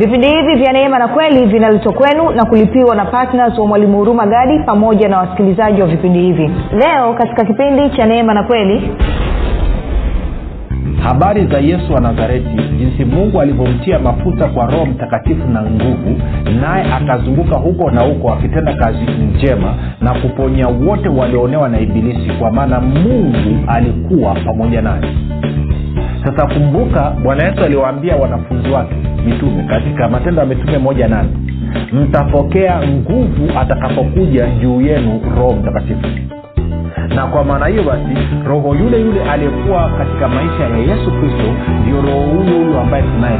vipindi hivi vya neema na kweli vinaletwa kwenu na kulipiwa na ptns wa mwalimu huruma gadi pamoja na wasikilizaji wa vipindi hivi. Leo katika kipindi cha neema na kweli. Habari za yesu wa nazareti jinsi mungu alivyomtia mafuta kwa roho mtakatifu na nguvu naye akazunguka huko na huko akitenda kazi njema na kuponya wote walioonewa na ibilisi kwa maana mungu alikuwa pamoja naye sasa kumbuka bwana yesu aliwaambia wanafunzi wake mitume katika matendo ya mitume moja nane mtapokea nguvu atakapokuja juu yenu roho mtakatifu. Na kwa maana hiyo basi roho yule yule aliyekuwa katika maisha ya yesu kristo ndio roho huyo huyo ambaye tunaye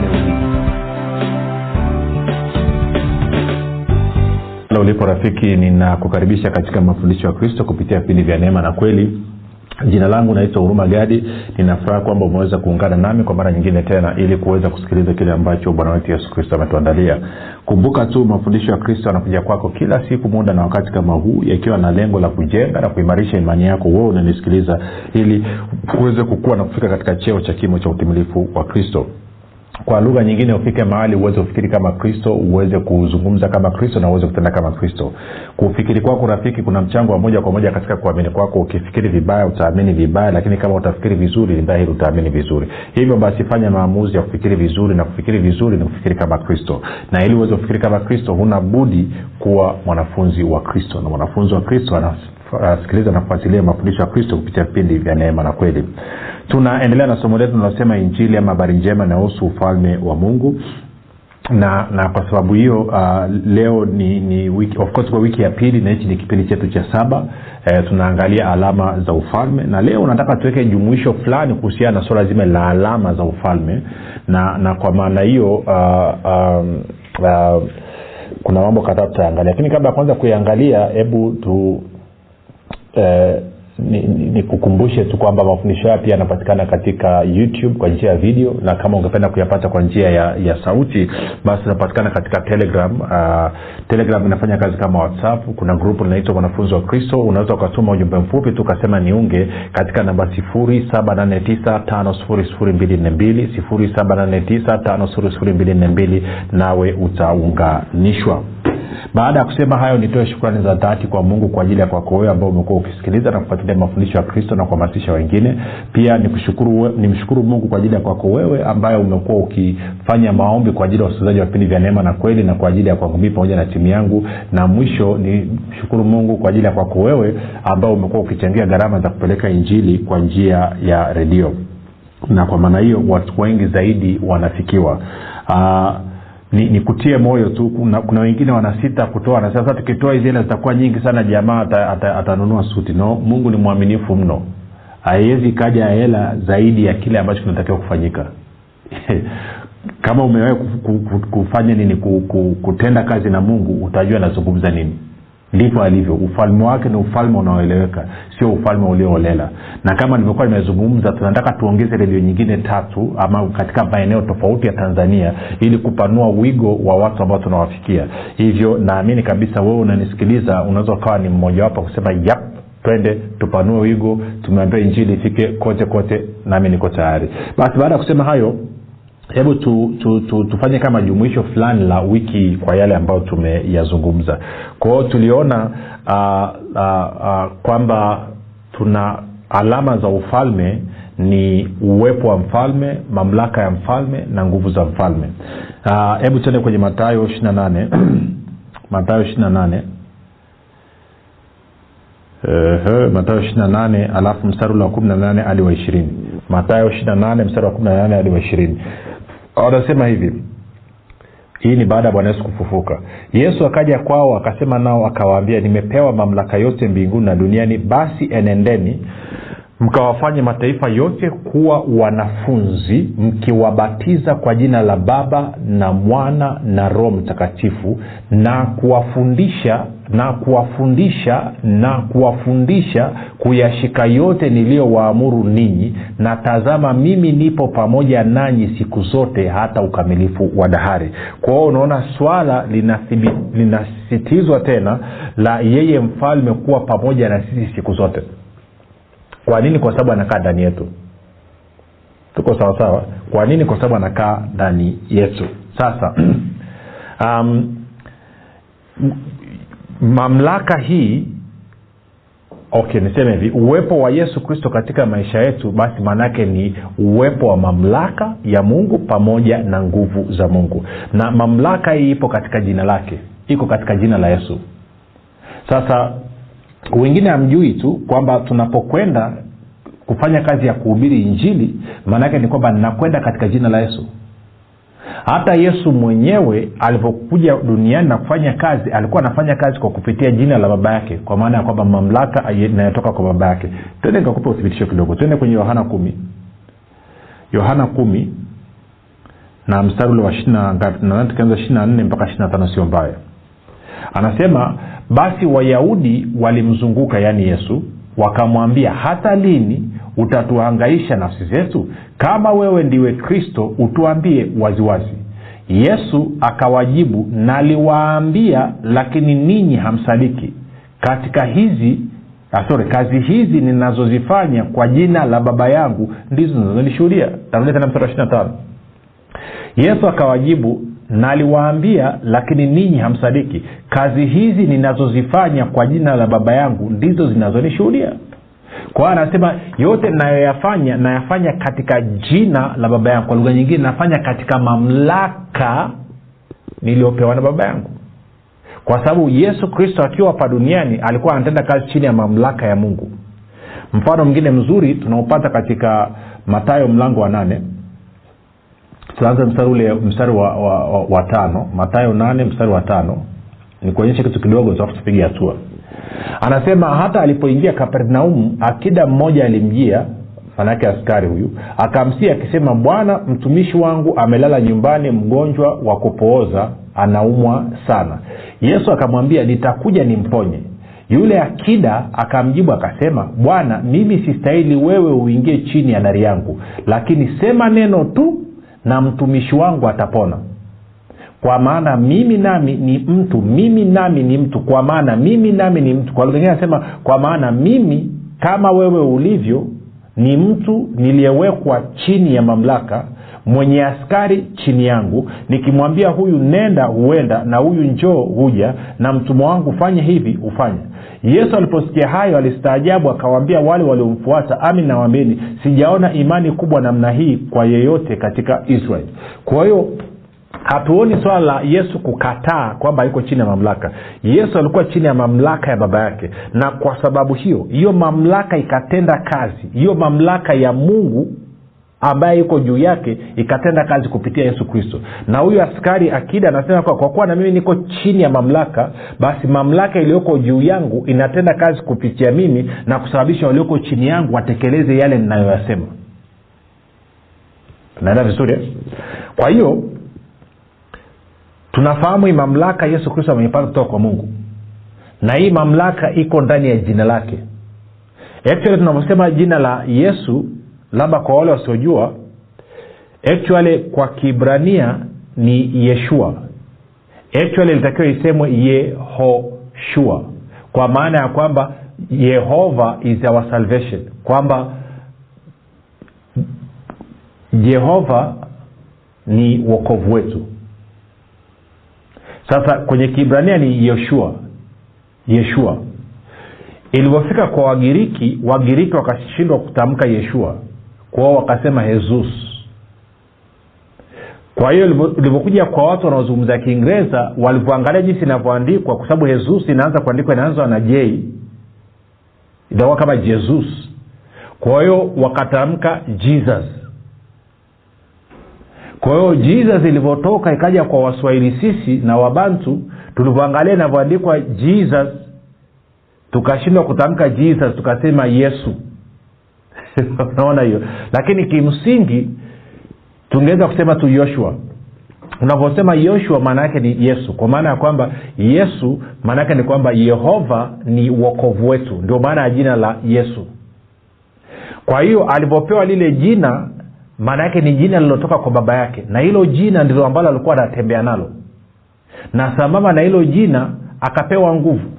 leo ulipo rafiki ninakukaribisha katika mafundisho ya kristo kupitia vipindi vya neema na kweli jina langu naitwa huruma gadi. Ninafuraha kwamba umeweza kuungana nami kwa mara nyingine tena ili kuweza kusikiliza kile ambacho bwana wetu yesu kristo ametuandalia. Kumbuka tu mafundisho ya kristo yanakuja kwako kila siku muda na wakati kama huu yakiwa na lengo la kujenga na kuimarisha imani yako wewe unanisikiliza ili uweze kukua na kufika katika cheo cha kimo cha utimilifu wa kristo kwa lugha nyingine ufike mahali uweze kufikiri kama kristo uweze kuzungumza kama kristo na uweze kutenda kama kristo. Kufikiri kwako rafiki kuna mchango wa moja kwa moja katika kuamini kwako. Ukifikiri vibaya utaamini vibaya lakini kama utafikiri vizuri dhahiri utaamini vizuri. Hivyo basi fanya maamuzi ya kufikiri vizuri na kufikiri vizuri ni kufikiri kama kristo. Na ili uweze kufikiri kama kristo huna budi kuwa mwanafunzi wa kristo. Na mwanafunzi wa kristo anasikiliza na kufuatilia mafundisho ya kristo kupitia vipindi vya neema na kweli tunaendelea na somo letu linalosema injili ama habari njema inahusu ufalme wa mungu. Na na kwa sababu hiyo uh, leo ni, ni wiki, of course kwa wiki ya pili na hichi ni kipindi chetu cha saba eh, tunaangalia alama za ufalme. Na leo nataka tuweke jumuisho fulani kuhusiana na suala zima la alama za ufalme. Na na kwa maana hiyo uh, um, uh, kuna mambo kadhaa tutaangalia. Lakini kabla ya kwanza kuiangalia hebu tu eh, nikukumbushe ni, ni tu kwamba mafundisho haya pia yanapatikana katika youtube kwa njia ya video na kama ungependa kuyapata kwa njia ya, ya sauti basi unapatikana katika telegram. Uh, telegram inafanya kazi kama whatsapp. Kuna grupu linaitwa wanafunzi wa kristo. Unaweza ukatuma ujumbe mfupi tu ukasema niunge katika namba 7895242 nawe utaunganishwa. Baada ya kusema hayo nitoe shukrani za dhati kwa mungu kwa ajili ya kwako wewe ambao umekuwa ukisikiliza na kufuatilia mafundisho ya kristo na kuhamasisha wengine. Pia nimshukuru ni mungu kwa ajili ya kwako wewe ambaye umekuwa ukifanya maombi kwa ajili ya wasikilizaji wa vipindi vya neema na kweli na kwa ajili ya kwangu mii pamoja na timu yangu. Na mwisho ni mshukuru mungu kwa ajili ya kwako wewe ambao umekuwa ukichangia gharama za kupeleka injili kwa njia ya redio. Na kwa maana hiyo watu wengi zaidi wanafikiwa. Uh, ni, ni kutie moyo tu. Kuna, kuna wengine wanasita kutoa na sasa tukitoa hizi hela zitakuwa nyingi sana jamaa atanunua ata, ata suti. No mungu ni mwaminifu mno. Haiwezi ikaja hela zaidi ya kile ambacho kinatakiwa kufanyika. Kama umewahi kufanya nini kutenda kazi na mungu utajua nazungumza nini ndivyo alivyo ufalme wake ni ufalme unaoeleweka sio ufalme ulioolela. Na kama nilivyokuwa nimezungumza tunataka tuongeze redio nyingine tatu ama katika maeneo tofauti ya tanzania ili kupanua wigo wa watu ambao tunawafikia. Hivyo naamini kabisa wewe unanisikiliza unaweza ukawa ni mmojawapo kusema yap twende tupanue wigo tumeambia injili ifike kote kote nami niko tayari. Basi baada ya kusema hayo hebu tu, tu, tu, tufanye kama jumuisho fulani la wiki kwa yale ambayo tumeyazungumza. Kwa hiyo tuliona uh, uh, uh, kwamba tuna alama za ufalme ni uwepo wa mfalme mamlaka ya mfalme na nguvu za mfalme. Hebu uh, tuende kwenye matayo ishiri na nane. Matayo ishiri na nane. Uh, matayo ishiri na nane alafu mstari na nane hadi wa ishirini. Matayo ishiri na nane mstari wa kumi na nane hadi wa ishirini wanasema hivi hii ni baada ya bwana yesu kufufuka. Yesu akaja kwao akasema nao akawaambia nimepewa mamlaka yote mbinguni na duniani basi enendeni mkawafanye mataifa yote kuwa wanafunzi mkiwabatiza kwa jina la baba na mwana na roho mtakatifu na kuwafundisha na kuwafundisha na kuwafundisha kuyashika yote niliyowaamuru ninyi. Na tazama mimi nipo pamoja nanyi siku zote hata ukamilifu wa dahari. Kwa hiyo unaona swala linasisitizwa tena la yeye mfalme kuwa pamoja na sisi siku zote kwa nini? Kwa sababu anakaa ndani yetu. Tuko sawasawa kwa nini? Kwa sababu anakaa ndani yetu. Sasa um, mamlaka hii okay niseme hivi uwepo wa yesu kristo katika maisha yetu basi maanaake ni uwepo wa mamlaka ya mungu pamoja na nguvu za mungu. Na mamlaka hii ipo katika jina lake. Iko katika jina la yesu. Sasa wengine hamjui tu kwamba tunapokwenda kufanya kazi ya kuhubiri injili maanaake ni kwamba ninakwenda katika jina la yesu. Hata yesu mwenyewe alivyokuja duniani na kufanya kazi alikuwa anafanya kazi kwa kupitia jina la baba yake kwa maana ya kwamba mamlaka inayotoka kwa baba yake. Twende nikakupa uthibitisho kidogo. Twende kwenye yohana kumi. Yohana kumi na mstari ule wa tukianza ishiri nne mpaka ishiri tano sio mbaya. Anasema basi wayahudi walimzunguka yaani yesu wakamwambia hata lini utatuhangaisha nafsi zetu? Kama wewe ndiwe kristo utuambie waziwazi. Yesu akawajibu naliwaambia lakini ninyi hamsadiki. Katika hizi sorry kazi hizi ninazozifanya kwa jina la baba yangu ndizo zinazonishuhudia tarudia tena mstari wa ishiri yesu akawajibu naliwaambia lakini ninyi hamsadiki. Kazi hizi ninazozifanya kwa jina la baba yangu ndizo zinazonishuhudia. Kwa hiyo anasema yote nayoyafanya nayafanya katika jina la baba yangu. Kwa lugha nyingine nafanya katika mamlaka niliyopewa na baba yangu. Kwa sababu yesu kristo akiwa hapa duniani alikuwa anatenda kazi chini ya mamlaka ya mungu. Mfano mwingine mzuri tunaopata katika matayo mlango wa nane tuanze mstari ule mstari wa, wa, wa, wa tano. Matayo nane mstari wa tano. Nikuonyeshe kitu kidogo alafu tupige hatua. Anasema hata alipoingia kapernaumu akida mmoja alimjia manake askari huyu akamsia akisema bwana mtumishi wangu amelala nyumbani mgonjwa wa kupooza anaumwa sana yesu akamwambia nitakuja nimponye. Yule akida akamjibu akasema bwana mimi sistahili wewe uingie chini ya dari yangu lakini sema neno tu na mtumishi wangu atapona. Kwa maana mimi nami ni mtu mimi nami ni mtu kwa maana mimi nami ni mtu. Kwa lugha ingine anasema kwa maana mimi kama wewe ulivyo ni mtu niliyewekwa chini ya mamlaka mwenye askari chini yangu nikimwambia huyu nenda huenda na huyu njoo huja na mtumwa wangu fanye hivi hufanya yesu aliposikia hayo alistaajabu akawaambia wale waliomfuata ami nawambeni sijaona imani kubwa namna hii kwa yeyote katika israeli kwa hiyo hatuoni swala la yesu kukataa kwamba yuko chini ya mamlaka. Yesu alikuwa chini ya mamlaka ya baba yake. Na kwa sababu hiyo hiyo mamlaka ikatenda kazi. Hiyo mamlaka ya mungu ambaye iko juu yake ikatenda kazi kupitia yesu kristo. Na huyu askari akida anasema kwa, kwa kuwa na mimi niko chini ya mamlaka basi mamlaka iliyoko juu yangu inatenda kazi kupitia mimi na kusababisha walioko chini yangu watekeleze yale ninayoyasema. Naenda vizuri eh? kwa hiyo tunafahamu hii mamlaka yesu kristo ameipata kutoka kwa mungu. Na hii mamlaka iko ndani ya jina lake. Actually tunavyosema jina la yesu labda kwa wale wasiojua actually kwa kibrania ni yeshua. Actually ilitakiwa isemwe yehoshua kwa maana ya kwamba yehova is our salvation kwamba jehova ni wokovu wetu. Sasa kwenye kibrania ni yeshua yeshua. Ilivyofika kwa wagiriki wagiriki wakashindwa kutamka yeshua kwao wakasema jesus. Kwa hiyo ilivyokuja kwa watu wanaozungumza kiingereza walivyoangalia jinsi inavyoandikwa kwa sababu jesus inaanza kuandikwa inaanza na j. Itakuwa kama jesus. Kwa hiyo wakatamka jesus. Kwa hiyo jesus ilivyotoka ikaja kwa waswahili sisi na wabantu tulivyoangalia inavyoandikwa jesus tukashindwa kutamka jesus tukasema yesu unaona hiyo. Lakini kimsingi tungeweza kusema tu yoshua. Unavyosema yoshua maana yake ni yesu. Kwa maana ya kwamba yesu maana yake ni kwamba yehova ni uokovu wetu. Ndio maana ya jina la yesu. Kwa hiyo alivyopewa lile jina maana yake ni jina lilotoka kwa baba yake. Na hilo jina ndilo ambalo alikuwa anatembea nalo. Na sambamba na hilo jina akapewa nguvu.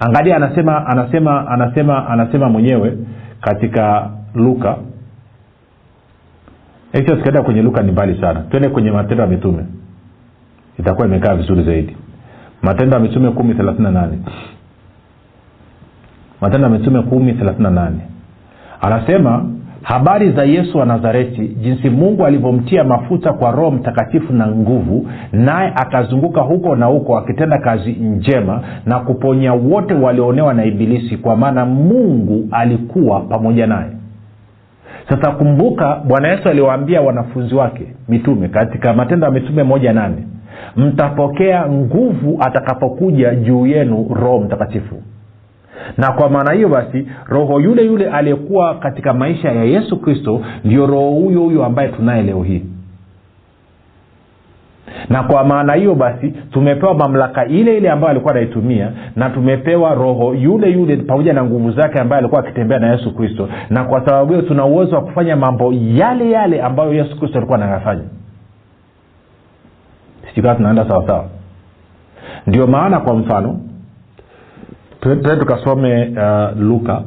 Angalia anasema anasema anasema anasema mwenyewe katika luka. Hicho tukaenda kwenye luka ni mbali sana. Twende kwenye matendo ya mitume. Itakuwa imekaa vizuri zaidi. Matendo ya mitume kumi thelathini na nane. Matendo ya mitume kumi thelathini na nane. Anasema habari za yesu wa nazareti jinsi mungu alivyomtia mafuta kwa roho mtakatifu na nguvu naye akazunguka huko na huko akitenda kazi njema na kuponya wote walioonewa na ibilisi kwa maana mungu alikuwa pamoja naye. Sasa kumbuka bwana yesu aliwaambia wanafunzi wake mitume katika matendo ya mitume moja nane mtapokea nguvu atakapokuja juu yenu roho mtakatifu na kwa maana hiyo basi roho yule yule aliyekuwa katika maisha ya yesu kristo ndio roho huyo huyo ambaye tunaye leo hii. Na kwa maana hiyo basi tumepewa mamlaka ile ile ambayo alikuwa anaitumia na tumepewa roho yule yule pamoja na nguvu zake ambaye alikuwa akitembea na yesu kristo. Na kwa sababu hiyo tuna uwezo wa kufanya mambo yale yale ambayo yesu kristo alikuwa anayafanya. Sijukaa tunaenda sawasawa ndio maana kwa mfano tuende tukasome uh, luka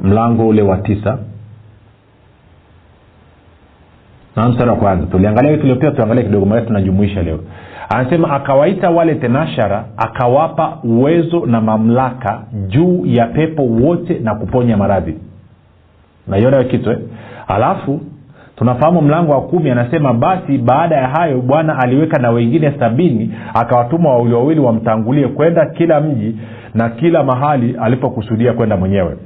mlango ule wa tisa. Na mstari wa kwanza. Tuliangalia wiki iliopita tuangalia kidogo maana tunajumuisha leo. Anasema akawaita wale tenashara akawapa uwezo na mamlaka juu ya pepo wote na kuponya maradhi. Naiona hiyo kitu eh? alafu tunafahamu mlango wa kumi anasema basi baada ya hayo bwana aliweka na wengine sabini akawatuma wawili wawili wamtangulie kwenda kila mji na kila mahali alipokusudia kwenda mwenyewe.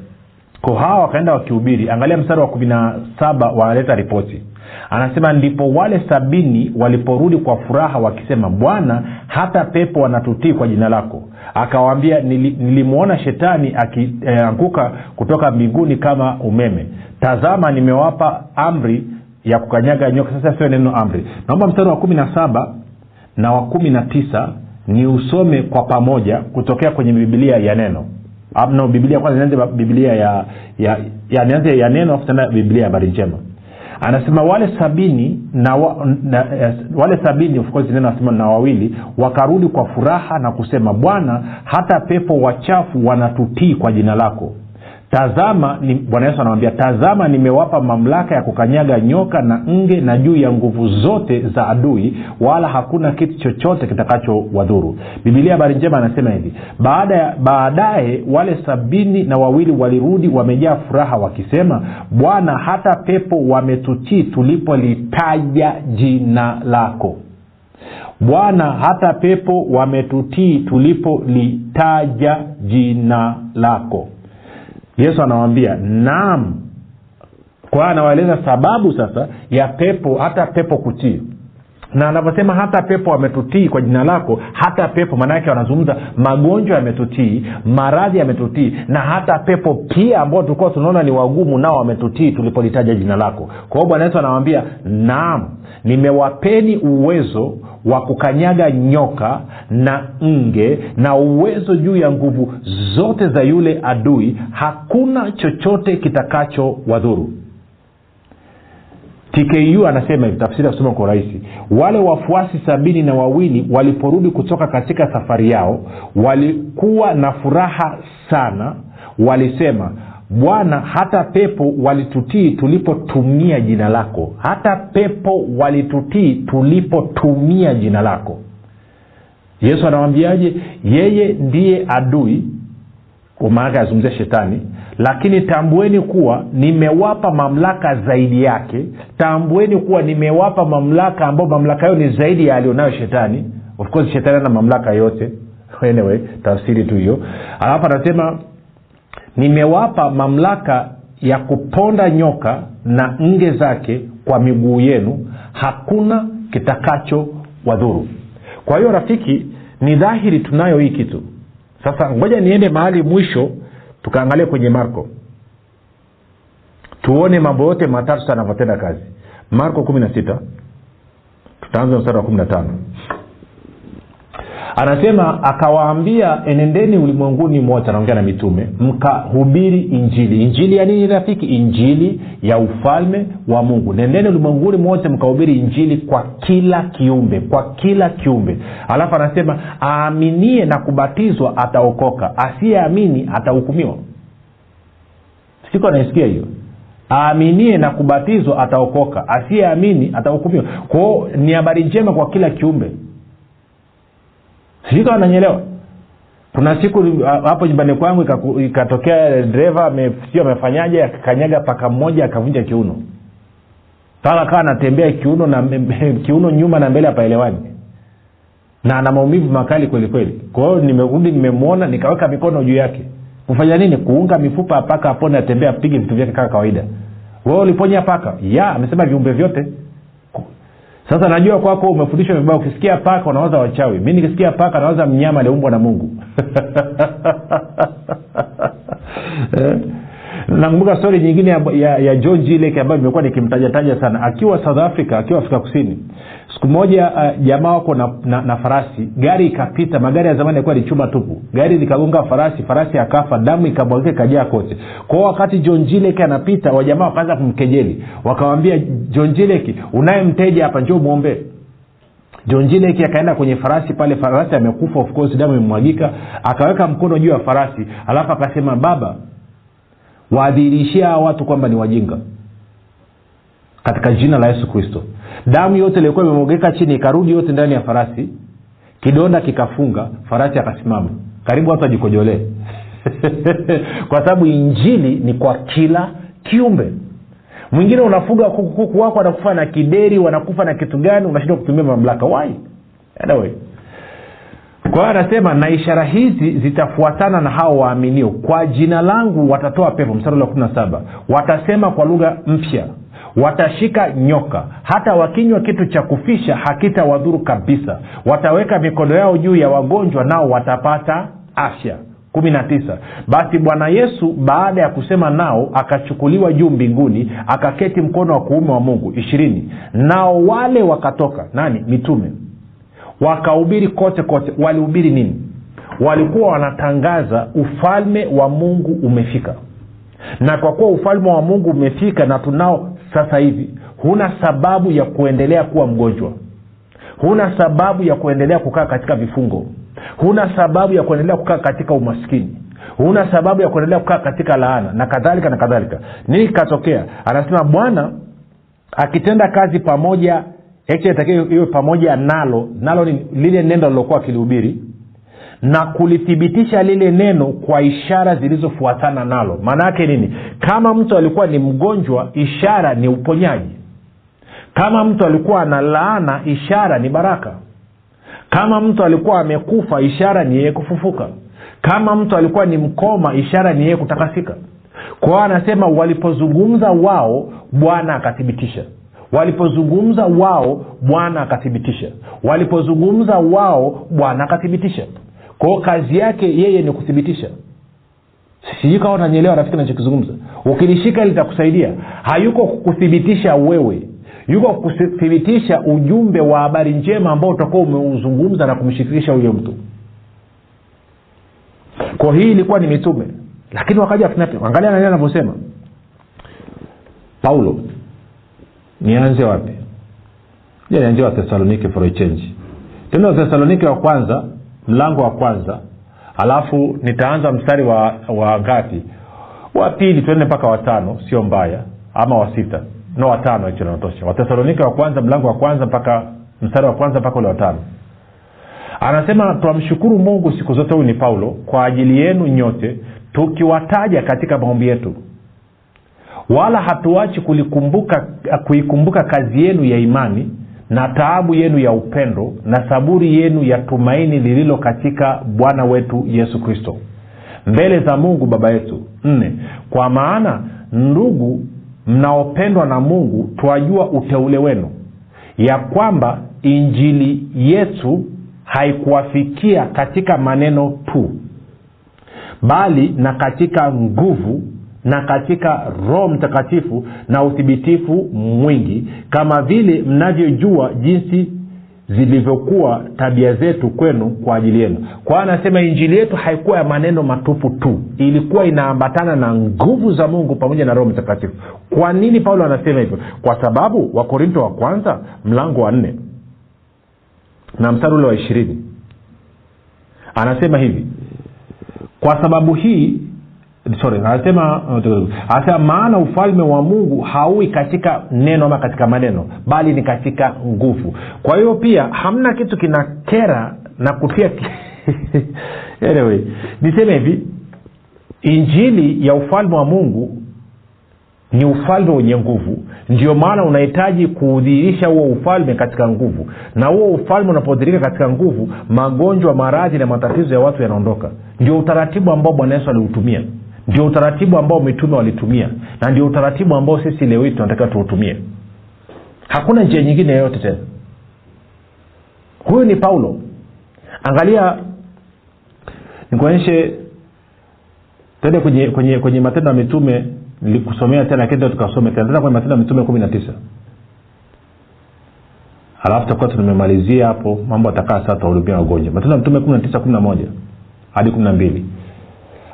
Ko hawa wakaenda wakihubiri. Angalia mstari wa kumi na saba wanaleta ripoti. Anasema ndipo wale sabini waliporudi kwa furaha wakisema bwana hata pepo wanatutii kwa jina lako akawaambia nilimwona shetani akianguka eh, kutoka mbinguni kama umeme. Tazama nimewapa amri ya kukanyaga nyoka. Sasa sio neno amri. Naomba mstari wa kumi na saba na wa kumi na tisa ni usome kwa pamoja kutokea kwenye bibilia ya neno. No biblia kwanza nianze biblia ya ya, ya nianze ya neno afu tena bibilia ya habari njema. Anasema wale sabini na, wa, na uh, wale sabini of neno anasema na wawili wakarudi kwa furaha na kusema bwana hata pepo wachafu wanatutii kwa jina lako tazama ni, bwana yesu anamwambia tazama nimewapa mamlaka ya kukanyaga nyoka na nge na juu ya nguvu zote za adui wala hakuna kitu chochote kitakachowadhuru. Bibilia habari njema anasema hivi baadaye wale sabini na wawili walirudi wamejaa furaha wakisema bwana hata pepo wametutii tulipolitaja jina lako. Bwana hata pepo wametutii tulipolitaja jina lako yesu anawambia naam. Kwa hiyo anawaeleza sababu sasa ya pepo hata pepo kutii. Na anavyosema hata pepo wametutii kwa jina lako hata pepo maanaake wanazungumza magonjwa yametutii maradhi yametutii na hata pepo pia ambao tulikuwa tunaona ni wagumu nao wametutii tulipolitaja jina lako. Kwa hiyo bwana yesu anawambia naam nimewapeni uwezo wa kukanyaga nyoka na nge na uwezo juu ya nguvu zote za yule adui hakuna chochote kitakacho wadhuru. Tku anasema hivi tafsiri ya kusoma kwa urahisi wale wafuasi sabini na wawili waliporudi kutoka katika safari yao walikuwa na furaha sana walisema bwana hata pepo walitutii tulipotumia jina lako. Hata pepo walitutii tulipotumia jina lako. Yesu anawambiaje yeye ndiye adui maanake azungumzia shetani. Lakini tambueni kuwa nimewapa mamlaka zaidi yake. Tambueni kuwa nimewapa mamlaka ambayo mamlaka hayo ni zaidi ya alionayo shetani. Of course shetani ana mamlaka yote. Anyway tafsiri tu hiyo. Alafu anasema nimewapa mamlaka ya kuponda nyoka na nge zake kwa miguu yenu hakuna kitakacho wadhuru. Kwa hiyo rafiki ni dhahiri tunayo hii kitu. Sasa ngoja niende mahali mwisho tukaangalia kwenye marko. Tuone mambo yote matatu sana anavyotenda kazi. Marko kumi na sita tutaanza mstari wa kumi na tano anasema akawaambia enendeni ulimwenguni mote anaongea na mitume mkahubiri injili. Injili ya nini rafiki? Injili ya ufalme wa mungu. Nendeni ulimwenguni mote mkahubiri injili kwa kila kiumbe kwa kila kiumbe. Alafu anasema aaminie na kubatizwa ataokoka asiyeamini atahukumiwa. Siku anaisikia hiyo? Aaminie na kubatizwa ataokoka asiyeamini atahukumiwa. Kwao ni habari njema kwa kila kiumbe sijui kama nanyelewa kuna siku hapo nyumbani kwangu ikatokea dereva sio amefanyaje akakanyaga paka mmoja akavunja kiuno. Paka kawa anatembea kiuno na kiuno nyuma na mbele apaelewani na ana maumivu makali kweli kweli. Kwa hiyo nimerudi nimemwona nikaweka mikono juu yake. Kufanya nini? Kuunga mifupa paka apone atembea apige vitu vyake kama kawaida. Wewe uliponya paka? Ya amesema viumbe vyote sasa najua kwako umefundishwa vibaya ukisikia paka unawaza wachawi. Mi nikisikia paka nawaza mnyama aliumbwa na mungu. Eh? nakumbuka stori nyingine ya, ya, ya john jilek ambayo imekuwa nikimtajataja sana. Akiwa south africa akiwa afrika kusini siku moja uh, jamaa wako na, na, na farasi. Gari ikapita magari ya zamani yalikuwa ni tupu. Gari likagonga farasi farasi akafa damu ikamwagika ikajaa kote. Kwao wakati john jilek anapita wajamaa wakaanza kumkejeli. Wakawambia john jilek unaye mteja hapa njoo mwombee john akaenda kwenye farasi pale farasi amekufa of course damu imemwagika. Akaweka mkono juu ya farasi alafu akasema baba waadhirishia watu kwamba ni wajinga katika jina la yesu kristo damu yote iliokuwa imemwagika chini ikarudi yote ndani ya farasi. Kidonda kikafunga farasi akasimama. Karibu watu wajikojolee kwa sababu injili ni kwa kila kiumbe. Mwingine unafuga kuku kuku wako wanakufa na kideri wanakufa na kitu gani unashindwa kutumia mamlaka. Wai anyway. Kwa hiyo anasema na ishara hizi zitafuatana na hao waaminio. Kwa jina langu watatoa pepo. Mstari wa kumi na saba. Watasema kwa lugha mpya watashika nyoka. Hata wakinywa kitu cha kufisha hakitawadhuru kabisa. Wataweka mikono yao juu ya wagonjwa nao watapata afya. Kumi na tisa. Basi bwana yesu baada ya kusema nao akachukuliwa juu mbinguni akaketi mkono wa kuume wa mungu. Ishirini. Nao wale wakatoka nani? Mitume. Wakahubiri kote kote. Walihubiri nini? Walikuwa wanatangaza ufalme wa mungu umefika. Na kwa kuwa ufalme wa mungu umefika na tunao sasa hivi huna sababu ya kuendelea kuwa mgonjwa. Huna sababu ya kuendelea kukaa katika vifungo. Huna sababu ya kuendelea kukaa katika umaskini. Huna sababu ya kuendelea kukaa katika laana na kadhalika na kadhalika. Nini kikatokea anasema bwana akitenda kazi pamoja takiwa iwe pamoja nalo. Nalo ni lile neno lilokuwa akilihubiri na kulithibitisha lile neno kwa ishara zilizofuatana nalo. Maana yake nini? Kama mtu alikuwa ni mgonjwa ishara ni uponyaji. Kama mtu alikuwa ana laana ishara ni baraka. Kama mtu alikuwa amekufa ishara ni yeye kufufuka. Kama mtu alikuwa ni mkoma ishara ni yeye kutakasika. Kwao anasema walipozungumza wao bwana akathibitisha. Walipozungumza wao bwana akathibitisha. Walipozungumza wao bwana akathibitisha kwao kazi yake yeye ni kuthibitisha. Sijui kama nanyelewa rafiki nachokizungumza ukilishika litakusaidia. Hayuko kukuthibitisha wewe. Yuko kuthibitisha ujumbe wa habari njema ambao utakuwa umeuzungumza na kumshirikisha huyo mtu. Kwa hii ilikuwa ni mitume. Lakini wakaja angalia nani anavyosema. Paulo. Nianze wapi? Ja nianzia wathesalonike for a change. Tena wathesalonike wa kwanza mlango wa kwanza. Alafu nitaanza mstari wa, wa ngapi? Wa pili tuende mpaka watano sio mbaya. Ama wa sita. No watano hicho natosha wathesalonike wa kwanza mlango wa kwanza mpaka mstari wa kwanza mpaka ule watano anasema twamshukuru mungu siku zote huyu ni paulo kwa ajili yenu nyote tukiwataja katika maombi yetu. Wala hatuachi kulikumbuka kuikumbuka kazi yenu ya imani na taabu yenu ya upendo na saburi yenu ya tumaini lililo katika bwana wetu yesu kristo. Mbele za mungu baba yetu nne kwa maana ndugu mnaopendwa na mungu twajua uteule wenu ya kwamba injili yetu haikuwafikia katika maneno tu bali na katika nguvu na katika roho mtakatifu na uthibitifu mwingi kama vile mnavyojua jinsi zilivyokuwa tabia zetu kwenu kwa ajili yenu. Kwa anasema injili yetu haikuwa ya maneno matupu tu ilikuwa inaambatana na nguvu za mungu pamoja na roho mtakatifu. Kwa nini paulo anasema hivyo? Kwa sababu wakorinto wa kwanza mlango wa nne na mstari ule wa ishirini anasema hivi kwa sababu hii sorry anasema anasema maana ufalme wa mungu haui katika neno ama katika maneno bali ni katika nguvu. Kwa hiyo pia hamna kitu kina kera na kutia anyway niseme hivi injili ya ufalme wa mungu ni ufalme wenye nguvu. Ndio maana unahitaji kuudhihirisha huo ufalme katika nguvu. Na huo ufalme unapodhirika katika nguvu magonjwa maradhi na matatizo ya watu yanaondoka. Ndio utaratibu ambao bwana yesu aliutumia ndio utaratibu ambao mitume walitumia na ndio utaratibu ambao sisi leo hii tunatakiwa tuutumie. Hakuna njia nyingine yoyote tena. Huyu ni paulo. Angalia nikuonyeshe tende kwenye, kwenye, kwenye matendo ya mitume nilikusomea tena kenda tukasome tena. Tena kwenye matendo ya mitume kumi na tisa. Alafu takuwa tumemalizia hapo mambo atakaa saa tuwahudumia wagonjwa. Matendo ya mitume kumi na tisa kumi na moja hadi kumi na mbili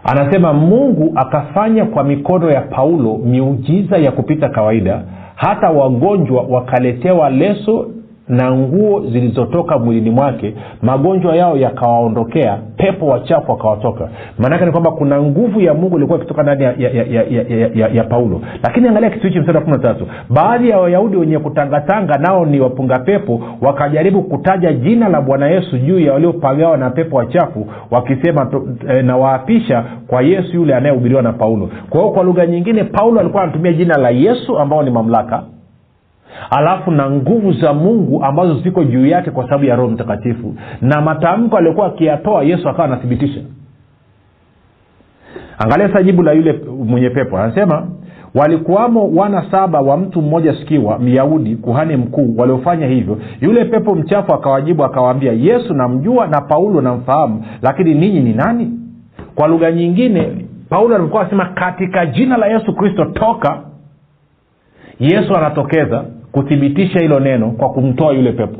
anasema mungu akafanya kwa mikono ya paulo miujiza ya kupita kawaida hata wagonjwa wakaletewa leso na nguo zilizotoka mwilini mwake magonjwa yao yakawaondokea pepo wachafu wakawatoka. Maanake ni kwamba kuna nguvu ya mungu ilikuwa ikitoka ndani ya, ya, ya, ya, ya, ya, ya paulo. Lakini angalia kitu hichi mstari wa kumi na tatu. Baadhi ya wayahudi wenye kutangatanga nao ni wapunga pepo wakajaribu kutaja jina la bwana yesu juu ya waliopagawa na pepo wachafu wakisema e, na waapisha kwa yesu yule anayehubiriwa na paulo. Kwa hiyo kwa lugha nyingine paulo alikuwa anatumia jina la yesu ambao ni mamlaka alafu na nguvu za mungu ambazo ziko juu yake kwa sababu ya roho mtakatifu. Na matamko aliyokuwa akiyatoa yesu akawa anathibitisha. Angalia sa jibu la yule mwenye pepo. Anasema walikuwamo wana saba wa mtu mmoja sikiwa myahudi kuhani mkuu waliofanya hivyo. Yule pepo mchafu akawajibu akawaambia yesu namjua na paulo namfahamu lakini ninyi ni nani kwa lugha nyingine paulo alikuwa anasema katika jina la yesu kristo toka. Yesu anatokeza kuthibitisha hilo neno kwa kumtoa yule pepo.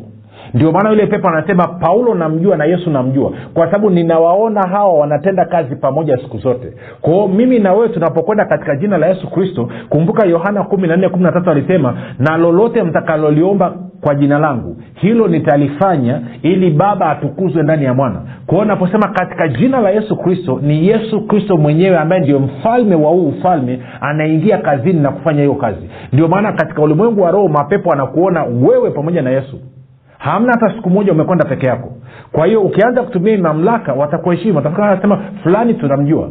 Ndio maana yule pepo anasema paulo namjua na yesu namjua. Kwa sababu ninawaona hawa wanatenda kazi pamoja siku zote. Kwao mimi na wewe tunapokwenda katika jina la yesu kristo kumbuka yohana kumi na nne kumi na tatu alisema na lolote mtakaloliomba kwa jina langu. Hilo nitalifanya ili baba atukuzwe ndani ya mwana. Kwao naposema katika jina la yesu kristo ni yesu kristo mwenyewe ambaye ndio mfalme wa huu ufalme anaingia kazini na kufanya hiyo kazi. Ndio maana katika ulimwengu wa roho mapepo anakuona wewe pamoja na yesu. Hamna hata siku moja umekwenda peke yako. Kwa hiyo ukianza kutumia mamlaka watakuheshimu. Watasema fulani tunamjua.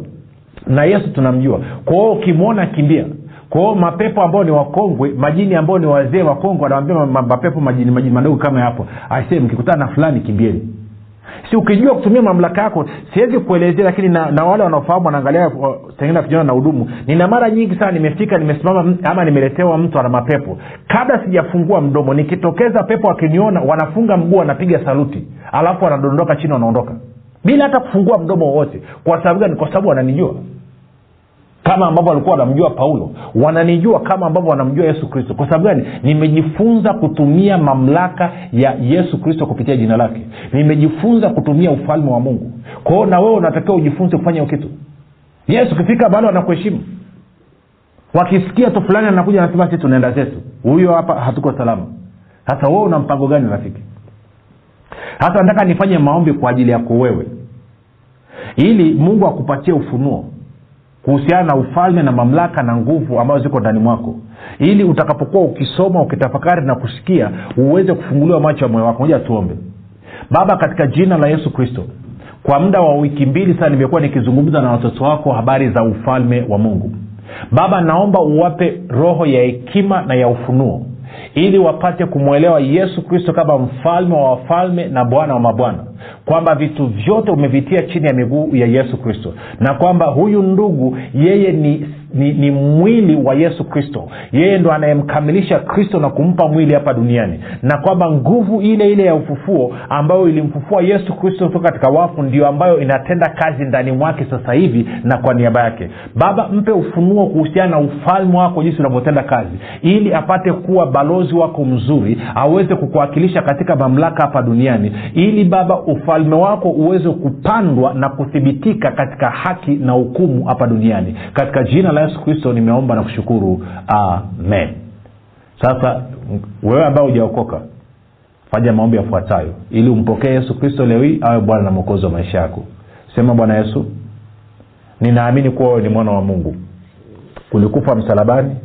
Na yesu tunamjua. Kwao ukimwona kimbia kwao mapepo ambao ni wakongwe majini ambao ni wazee wakongwe wanawambia mapepo majini majini madogo kama hapo. Aisee mkikutana na fulani kimbieni. Si ukijua kutumia mamlaka yako siwezi kuelezea lakini na, na wale wanaofahamu wanaangalia tengine vijana na hudumu nina mara nyingi sana nimefika nimesimama ama nimeletewa mtu ana mapepo. Kabla sijafungua mdomo nikitokeza pepo akiniona wanafunga mguu wanapiga saluti. Alafu wanadondoka chini wanaondoka. Bila hata kufungua mdomo wowote. Kwa sababu gani? Kwa sababu wananijua kama ambavyo walikuwa wanamjua paulo. Wananijua kama ambavyo wanamjua yesu kristo. Kwa sababu gani? Nimejifunza kutumia mamlaka ya yesu kristo kupitia jina lake. Nimejifunza kutumia ufalme wa mungu. Kwao na wewe unatakiwa ujifunze kufanya hiyo kitu. Yesu ukifika bado anakuheshimu wakisikia tu fulani anakuja nasema si tunaenda zetu. Huyo hapa hatuko salama. Sasa wewe una mpango gani rafiki? Hasa nataka nifanye maombi kwa ajili yako wewe. Ili mungu akupatie ufunuo kuhusiana na ufalme na mamlaka na nguvu ambazo ziko ndani mwako. Ili utakapokuwa ukisoma ukitafakari na kusikia uweze kufunguliwa macho ya moyo wako. Moja tuombe. Baba katika jina la yesu kristo kwa muda wa wiki mbili sasa nimekuwa nikizungumza na watoto wako habari za ufalme wa mungu. Baba naomba uwape roho ya hekima na ya ufunuo ili wapate kumwelewa yesu kristo kama mfalme wa wafalme na bwana wa mabwana kwamba vitu vyote umevitia chini ya miguu ya yesu kristo. Na kwamba huyu ndugu yeye ni ni, ni mwili wa yesu kristo. Yeye ndo anayemkamilisha kristo na kumpa mwili hapa duniani. Na kwamba nguvu ile ile ya ufufuo ambayo ilimfufua yesu kristo kutoka katika wafu ndio ambayo inatenda kazi ndani mwake sasa hivi na kwa niaba yake. Baba mpe ufunuo kuhusiana na ufalme wako jinsi unavyotenda kazi ili apate kuwa balozi wako mzuri aweze kukuwakilisha katika mamlaka hapa duniani. Ili baba ufalme wako uweze kupandwa na kuthibitika katika haki na hukumu hapa duniani. Katika jina la yesu kristo nimeomba na kushukuru. Amen. Sasa wewe ambaye hujaokoka fanya maombi yafuatayo. Ili umpokee yesu kristo leo hii awe bwana na mwokozi wa maisha yako. Sema bwana yesu ninaamini kuwa wewe ni mwana wa mungu. Ulikufa msalabani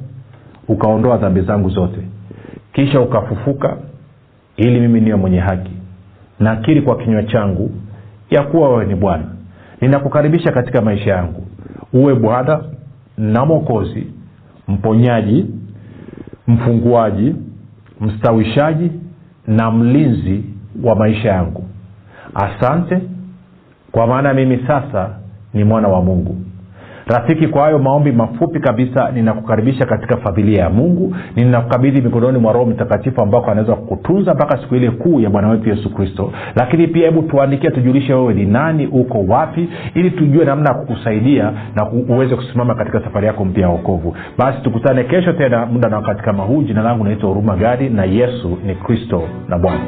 ukaondoa dhambi zangu zote. Kisha ukafufuka ili mimi niwe mwenye haki nakiri kwa kinywa changu ya kuwa wewe ni bwana. Ninakukaribisha katika maisha yangu. Uwe bwana na mwokozi mponyaji mfunguaji mstawishaji na mlinzi wa maisha yangu. Asante kwa maana mimi sasa ni mwana wa mungu rafiki kwa hayo maombi mafupi kabisa ninakukaribisha katika familia ya mungu ninakukabidhi mikononi mwa roho mtakatifu ambako anaweza kukutunza mpaka siku ile kuu ya bwana wetu yesu kristo. Lakini pia hebu tuandikie tujulishe wewe ni nani uko wapi ili tujue namna ya kukusaidia na uweze kusimama katika safari yako mpya ya okovu basi tukutane kesho tena muda na wakati kama huu. Jina langu naitwa huruma gadi na yesu ni kristo na bwana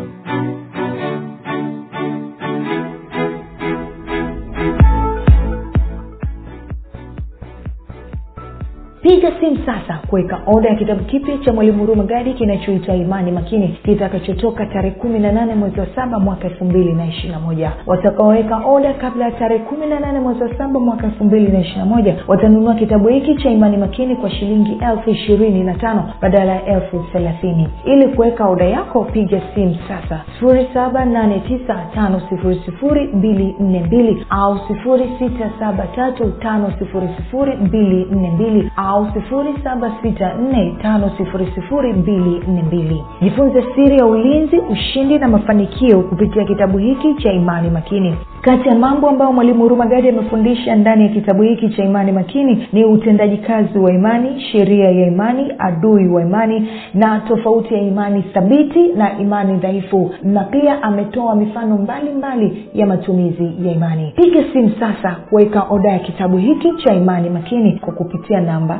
piga simu sasa kuweka oda ya kitabu kipya cha mwalimu huruma gadi kinachoitwa imani makini. Kitakachotoka tarehe kumi na nane mwezi wa saba mwaka elfu mbili na ishirina moja. Watakaoweka oda kabla ya tarehe kumi na nane mwezi wa saba mwaka elfu mbili na ishirina moja watanunua kitabu hiki cha imani makini kwa shilingi elfu ishirini na tano badala ya elfu thelathini. Ili kuweka oda yako piga simu sasa. sifuri saba nane tisa tano sifuri sifuri mbili nne mbili au sifuri sita saba tatu tano sifuri sifuri mbili nne mbili au 7645242 jifunze siri ya ulinzi ushindi na mafanikio kupitia kitabu hiki cha imani makini kati ya mambo ambayo mwalimu hurumagadi amefundisha ndani ya kitabu hiki cha imani makini ni utendaji kazi wa imani sheria ya imani adui wa imani na tofauti ya imani thabiti na imani dhaifu. Na pia ametoa mifano mbalimbali mbali ya matumizi ya imani. Piga simu sasa kuweka oda ya kitabu hiki cha imani makini kwa kupitia namba